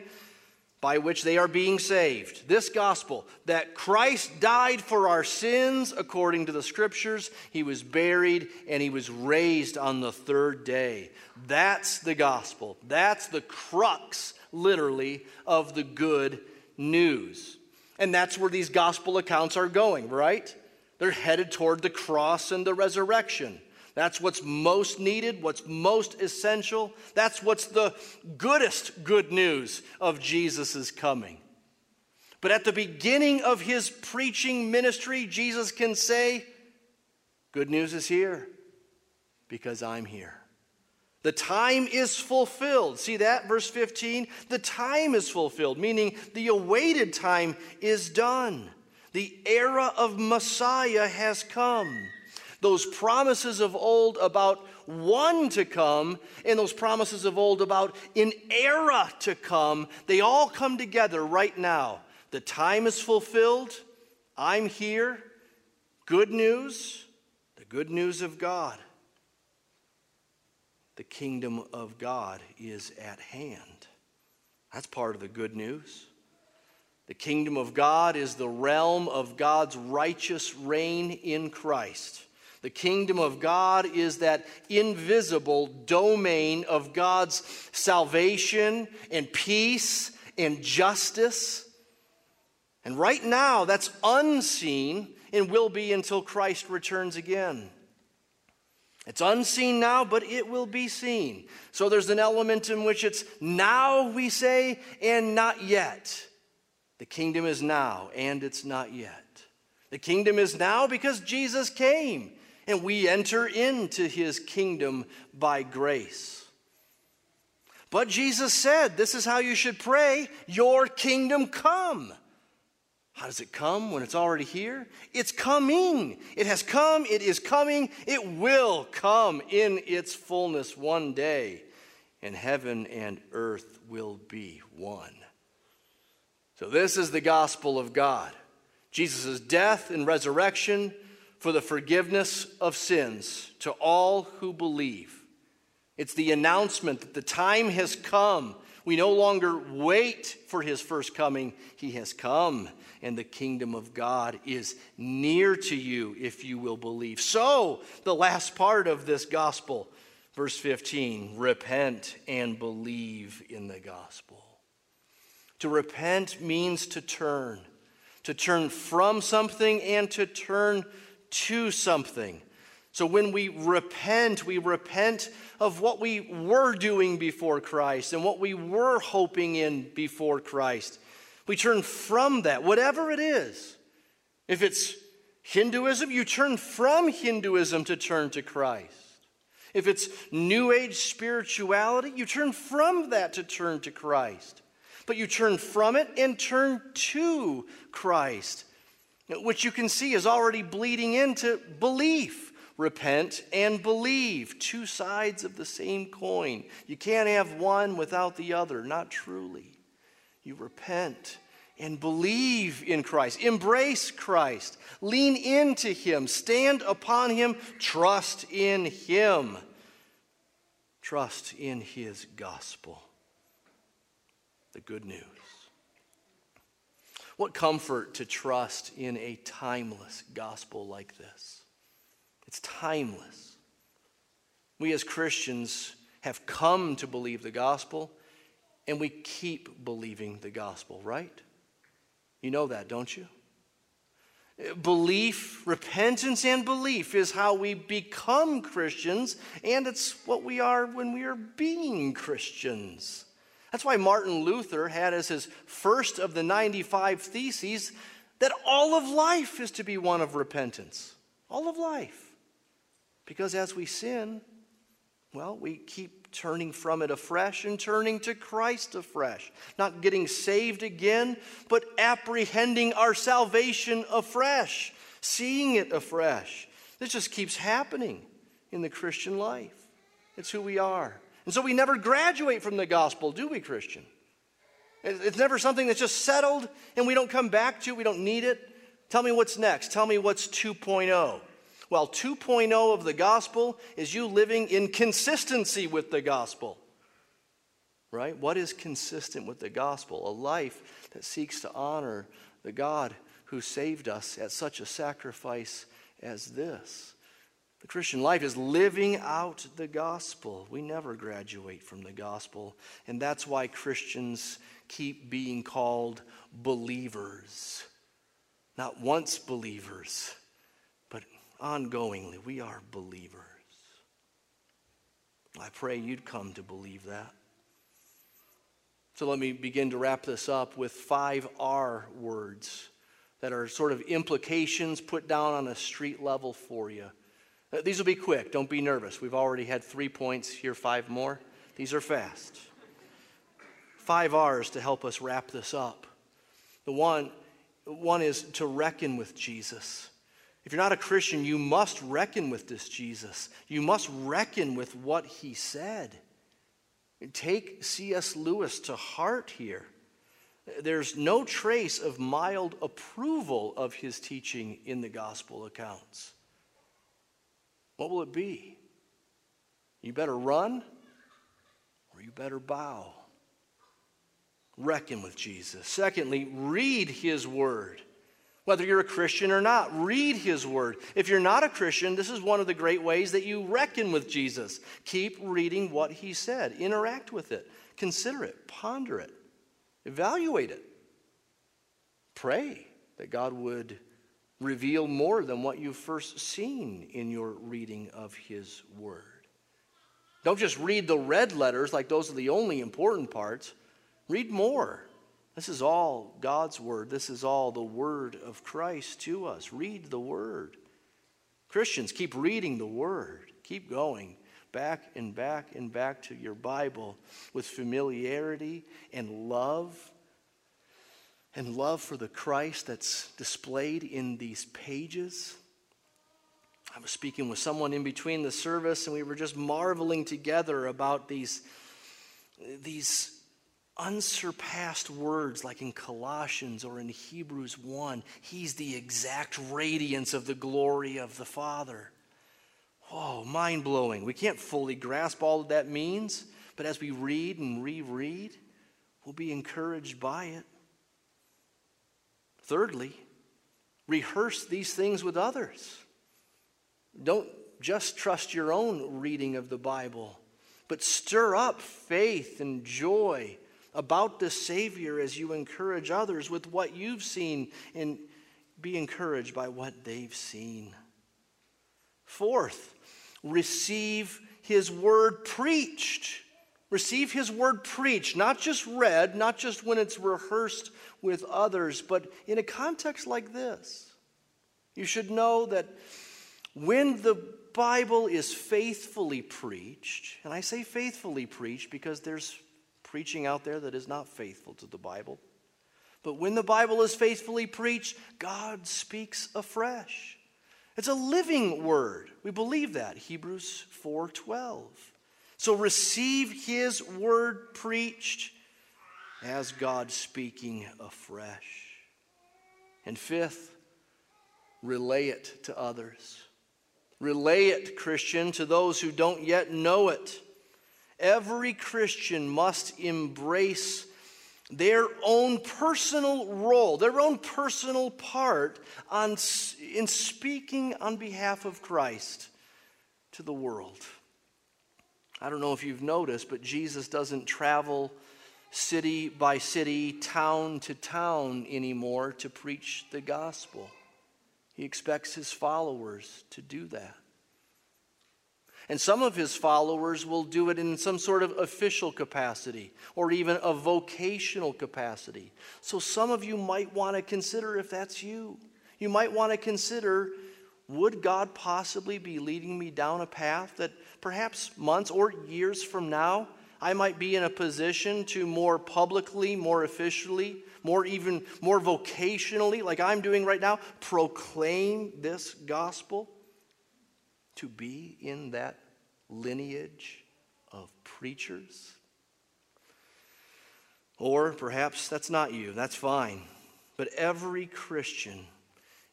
by which they are being saved. This gospel that Christ died for our sins according to the scriptures, he was buried, and he was raised on the third day. That's the gospel. That's the crux, literally, of the good news. And that's where these gospel accounts are going, right? They're headed toward the cross and the resurrection. That's what's most needed, what's most essential. That's what's the goodest good news of Jesus' coming. But at the beginning of his preaching ministry, Jesus can say, Good news is here because I'm here. The time is fulfilled. See that, verse 15? The time is fulfilled, meaning the awaited time is done. The era of Messiah has come. Those promises of old about one to come and those promises of old about an era to come, they all come together right now. The time is fulfilled. I'm here. Good news, the good news of God the kingdom of God is at hand. That's part of the good news. The kingdom of God is the realm of God's righteous reign in Christ. The kingdom of God is that invisible domain of God's salvation and peace and justice. And right now, that's unseen and will be until Christ returns again. It's unseen now, but it will be seen. So there's an element in which it's now, we say, and not yet. The kingdom is now, and it's not yet. The kingdom is now because Jesus came, and we enter into his kingdom by grace. But Jesus said, This is how you should pray Your kingdom come. How does it come when it's already here? It's coming. It has come. It is coming. It will come in its fullness one day. And heaven and earth will be one. So, this is the gospel of God Jesus' death and resurrection for the forgiveness of sins to all who believe. It's the announcement that the time has come. We no longer wait for his first coming, he has come and the kingdom of God is near to you if you will believe. So, the last part of this gospel, verse 15 repent and believe in the gospel. To repent means to turn, to turn from something and to turn to something. So when we repent, we repent of what we were doing before Christ and what we were hoping in before Christ. We turn from that, whatever it is. If it's Hinduism, you turn from Hinduism to turn to Christ. If it's New Age spirituality, you turn from that to turn to Christ. But you turn from it and turn to Christ, which you can see is already bleeding into belief. Repent and believe, two sides of the same coin. You can't have one without the other, not truly. You repent and believe in Christ, embrace Christ, lean into Him, stand upon Him, trust in Him, trust in His gospel, the good news. What comfort to trust in a timeless gospel like this. It's timeless. We as Christians have come to believe the gospel and we keep believing the gospel, right? You know that, don't you? Belief, repentance, and belief is how we become Christians, and it's what we are when we are being Christians. That's why Martin Luther had as his first of the 95 theses that all of life is to be one of repentance. All of life. Because as we sin, well, we keep turning from it afresh and turning to Christ afresh. Not getting saved again, but apprehending our salvation afresh, seeing it afresh. This just keeps happening in the Christian life. It's who we are. And so we never graduate from the gospel, do we, Christian? It's never something that's just settled and we don't come back to, we don't need it. Tell me what's next. Tell me what's 2.0. Well, 2.0 of the gospel is you living in consistency with the gospel. Right? What is consistent with the gospel? A life that seeks to honor the God who saved us at such a sacrifice as this. The Christian life is living out the gospel. We never graduate from the gospel. And that's why Christians keep being called believers. Not once believers, but ongoingly. We are believers. I pray you'd come to believe that. So let me begin to wrap this up with five R words that are sort of implications put down on a street level for you. Uh, These will be quick. Don't be nervous. We've already had three points, here five more. These are fast. Five R's to help us wrap this up. The one, one is to reckon with Jesus. If you're not a Christian, you must reckon with this Jesus. You must reckon with what he said. Take C.S. Lewis to heart here. There's no trace of mild approval of his teaching in the gospel accounts. What will it be? You better run or you better bow. Reckon with Jesus. Secondly, read his word. Whether you're a Christian or not, read his word. If you're not a Christian, this is one of the great ways that you reckon with Jesus. Keep reading what he said, interact with it, consider it, ponder it, evaluate it. Pray that God would reveal more than what you've first seen in your reading of his word. Don't just read the red letters like those are the only important parts. Read more. This is all God's word. This is all the word of Christ to us. Read the word. Christians, keep reading the word. Keep going back and back and back to your Bible with familiarity and love and love for the Christ that's displayed in these pages. I was speaking with someone in between the service, and we were just marveling together about these, these unsurpassed words like in Colossians or in Hebrews 1. He's the exact radiance of the glory of the Father. Oh, Whoa, mind blowing. We can't fully grasp all that that means, but as we read and reread, we'll be encouraged by it. Thirdly, rehearse these things with others. Don't just trust your own reading of the Bible, but stir up faith and joy about the Savior as you encourage others with what you've seen and be encouraged by what they've seen. Fourth, receive His word preached. Receive His word preached, not just read, not just when it's rehearsed with others, but in a context like this. You should know that when the Bible is faithfully preached, and I say faithfully preached because there's preaching out there that is not faithful to the Bible. But when the Bible is faithfully preached, God speaks afresh. It's a living word. We believe that. Hebrews 4:12. So receive his word preached as God speaking afresh. And fifth, relay it to others. Relay it, Christian, to those who don't yet know it. Every Christian must embrace their own personal role, their own personal part on, in speaking on behalf of Christ to the world. I don't know if you've noticed, but Jesus doesn't travel city by city, town to town anymore to preach the gospel. He expects his followers to do that. And some of his followers will do it in some sort of official capacity or even a vocational capacity. So some of you might want to consider if that's you. You might want to consider would God possibly be leading me down a path that perhaps months or years from now I might be in a position to more publicly, more officially, more even more vocationally, like I'm doing right now, proclaim this gospel? to be in that lineage of preachers? Or perhaps that's not you, that's fine. But every Christian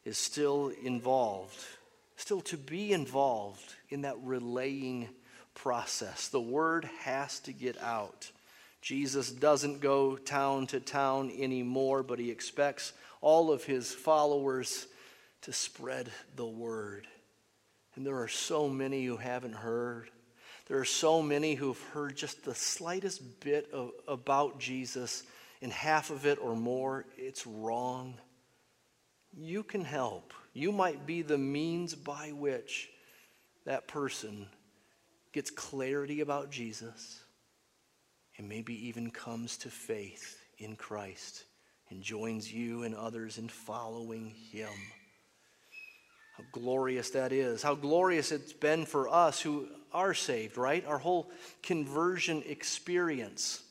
is still involved, still to be involved in that relaying process. The word has to get out. Jesus doesn't go town to town anymore, but he expects all of his followers to spread the word. And there are so many who haven't heard. There are so many who've heard just the slightest bit of, about Jesus and half of it or more, it's wrong, you can help. You might be the means by which that person gets clarity about Jesus and maybe even comes to faith in Christ and joins you and others in following him. How glorious that is. How glorious it's been for us who are saved, right? Our whole conversion experience.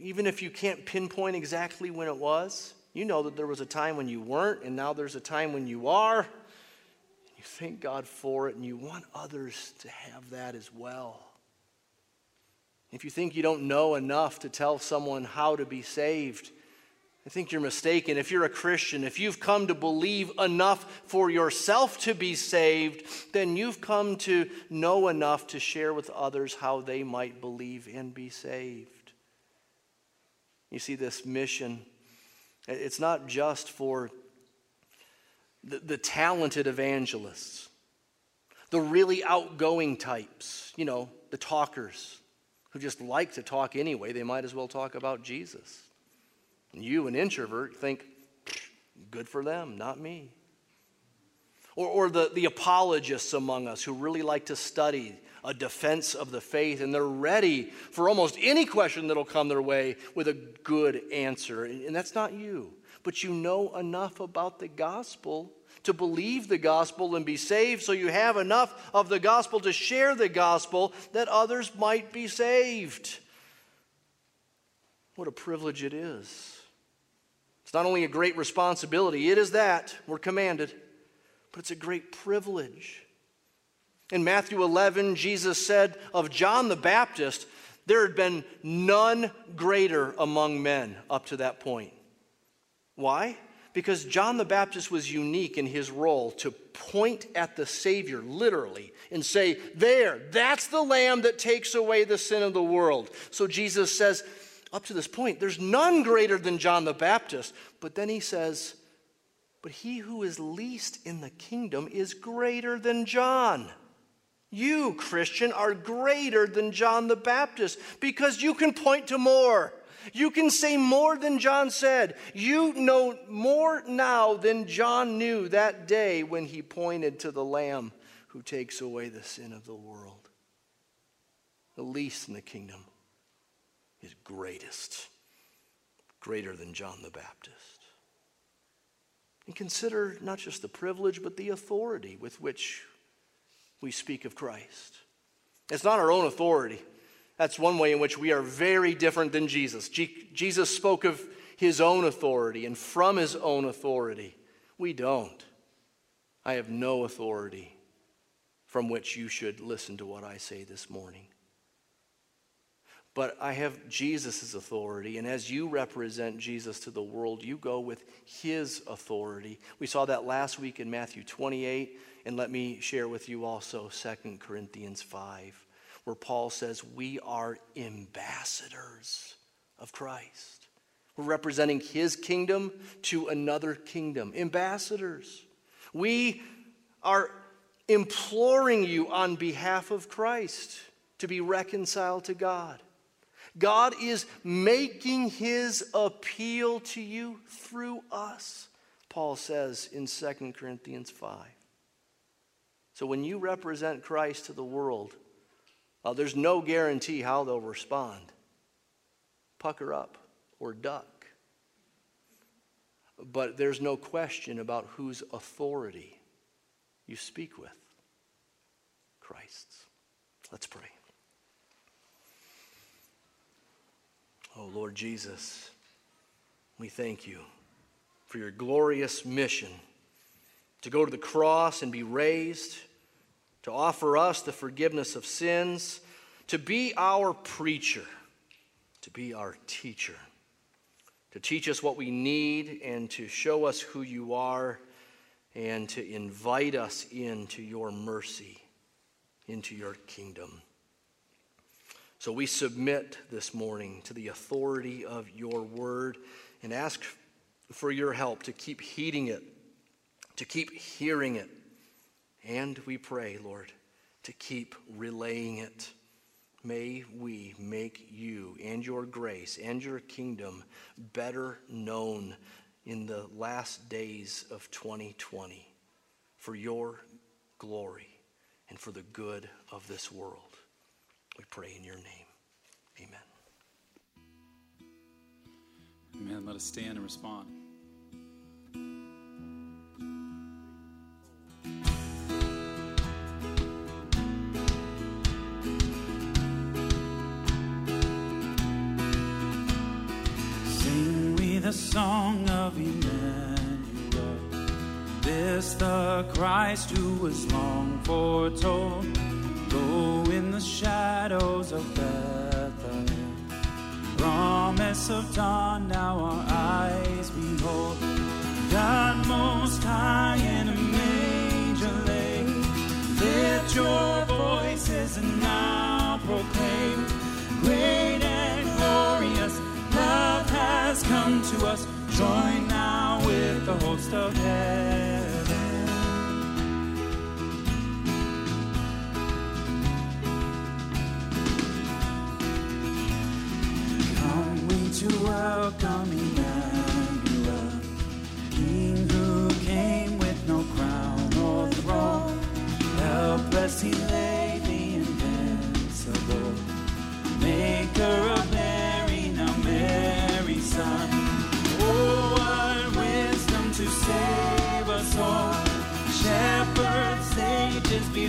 Even if you can't pinpoint exactly when it was, you know that there was a time when you weren't, and now there's a time when you are. You thank God for it, and you want others to have that as well. If you think you don't know enough to tell someone how to be saved, I think you're mistaken. If you're a Christian, if you've come to believe enough for yourself to be saved, then you've come to know enough to share with others how they might believe and be saved. You see, this mission, it's not just for the, the talented evangelists, the really outgoing types, you know, the talkers who just like to talk anyway. They might as well talk about Jesus. And you, an introvert, think, good for them, not me. Or, or the, the apologists among us who really like to study a defense of the faith and they're ready for almost any question that'll come their way with a good answer. And that's not you. But you know enough about the gospel to believe the gospel and be saved, so you have enough of the gospel to share the gospel that others might be saved. What a privilege it is. It's not only a great responsibility, it is that, we're commanded, but it's a great privilege. In Matthew 11, Jesus said of John the Baptist, there had been none greater among men up to that point. Why? Because John the Baptist was unique in his role to point at the Savior, literally, and say, There, that's the Lamb that takes away the sin of the world. So Jesus says, up to this point, there's none greater than John the Baptist. But then he says, But he who is least in the kingdom is greater than John. You, Christian, are greater than John the Baptist because you can point to more. You can say more than John said. You know more now than John knew that day when he pointed to the Lamb who takes away the sin of the world. The least in the kingdom is greatest, greater than John the Baptist. And consider not just the privilege, but the authority with which we speak of Christ. It's not our own authority. That's one way in which we are very different than Jesus. G- Jesus spoke of his own authority and from his own authority. We don't. I have no authority from which you should listen to what I say this morning but I have Jesus' authority. And as you represent Jesus to the world, you go with his authority. We saw that last week in Matthew 28. And let me share with you also 2 Corinthians 5, where Paul says, We are ambassadors of Christ. We're representing his kingdom to another kingdom. Ambassadors. We are imploring you on behalf of Christ to be reconciled to God. God is making his appeal to you through us, Paul says in 2 Corinthians 5. So when you represent Christ to the world, uh, there's no guarantee how they'll respond. Pucker up or duck. But there's no question about whose authority you speak with Christ's. Let's pray. Oh, Lord Jesus, we thank you for your glorious mission to go to the cross and be raised, to offer us the forgiveness of sins, to be our preacher, to be our teacher, to teach us what we need and to show us who you are and to invite us into your mercy, into your kingdom. So we submit this morning to the authority of your word and ask for your help to keep heeding it, to keep hearing it, and we pray, Lord, to keep relaying it May we make you and your grace and your kingdom better known in the last days of 2020 for your glory and for the good of this world. We pray in your name. Amen. Amen. Let us stand and respond. The song of Emmanuel. This the Christ who was long foretold. Go in the shadows of Bethlehem. Promise of dawn, now our eyes behold. God most high in a manger laid. Lift your voices and now proclaim. Has come to us. Join now with the host of heaven. Come we to welcome Emmanuel,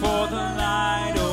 for the light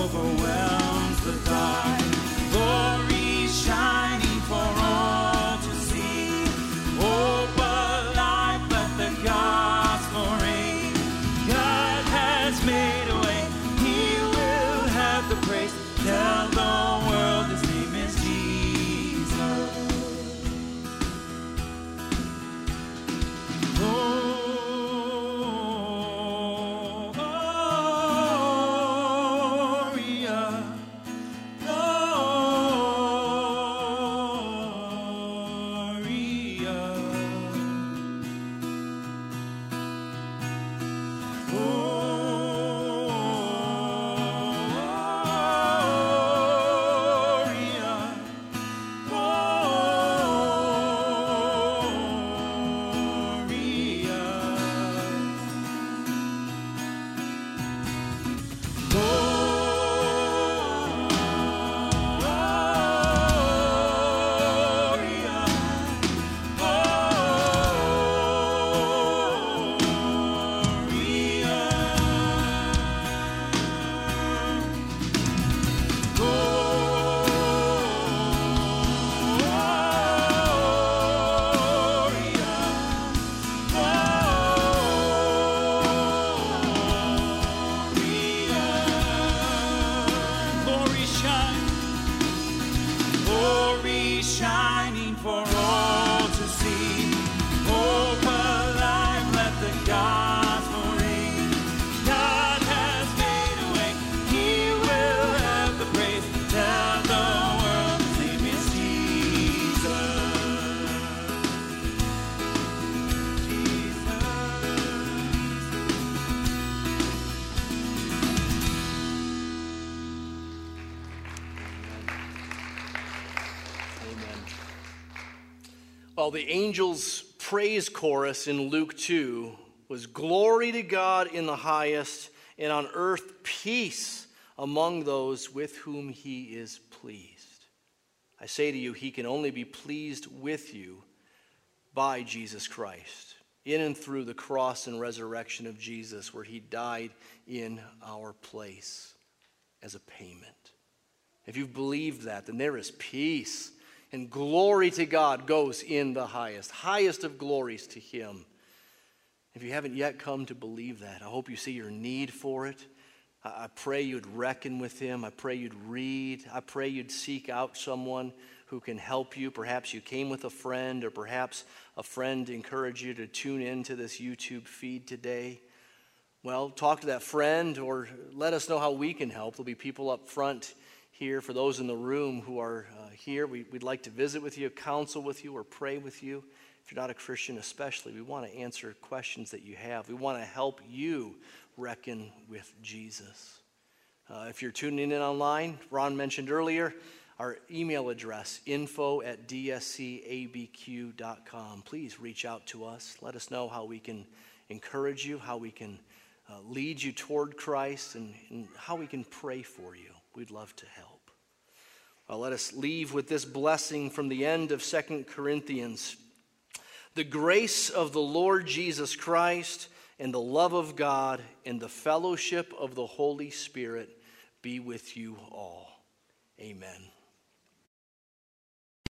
angels' praise chorus in Luke 2 was Glory to God in the highest, and on earth peace among those with whom he is pleased. I say to you, he can only be pleased with you by Jesus Christ, in and through the cross and resurrection of Jesus, where he died in our place as a payment. If you've believed that, then there is peace and glory to God goes in the highest, highest of glories to Him. If you haven't yet come to believe that, I hope you see your need for it. I pray you'd reckon with him. I pray you'd read. I pray you'd seek out someone who can help you. Perhaps you came with a friend, or perhaps a friend encouraged you to tune into this YouTube feed today. Well, talk to that friend or let us know how we can help. There'll be people up front here for those in the room who are uh, here. We, would like to visit with you, counsel with you, or pray with you. If you're not a Christian, especially, we want to answer questions that you have. We want to help you reckon with Jesus. Uh, if you're tuning in online, Ron mentioned earlier our email address, info at dscabq.com. Please reach out to us. Let us know how we can encourage you, how we can uh, lead you toward Christ, and, and how we can pray for you. We'd love to help. Well, let us leave with this blessing from the end of Second Corinthians. The grace of the Lord Jesus Christ and the love of God and the fellowship of the Holy Spirit be with you all. Amen.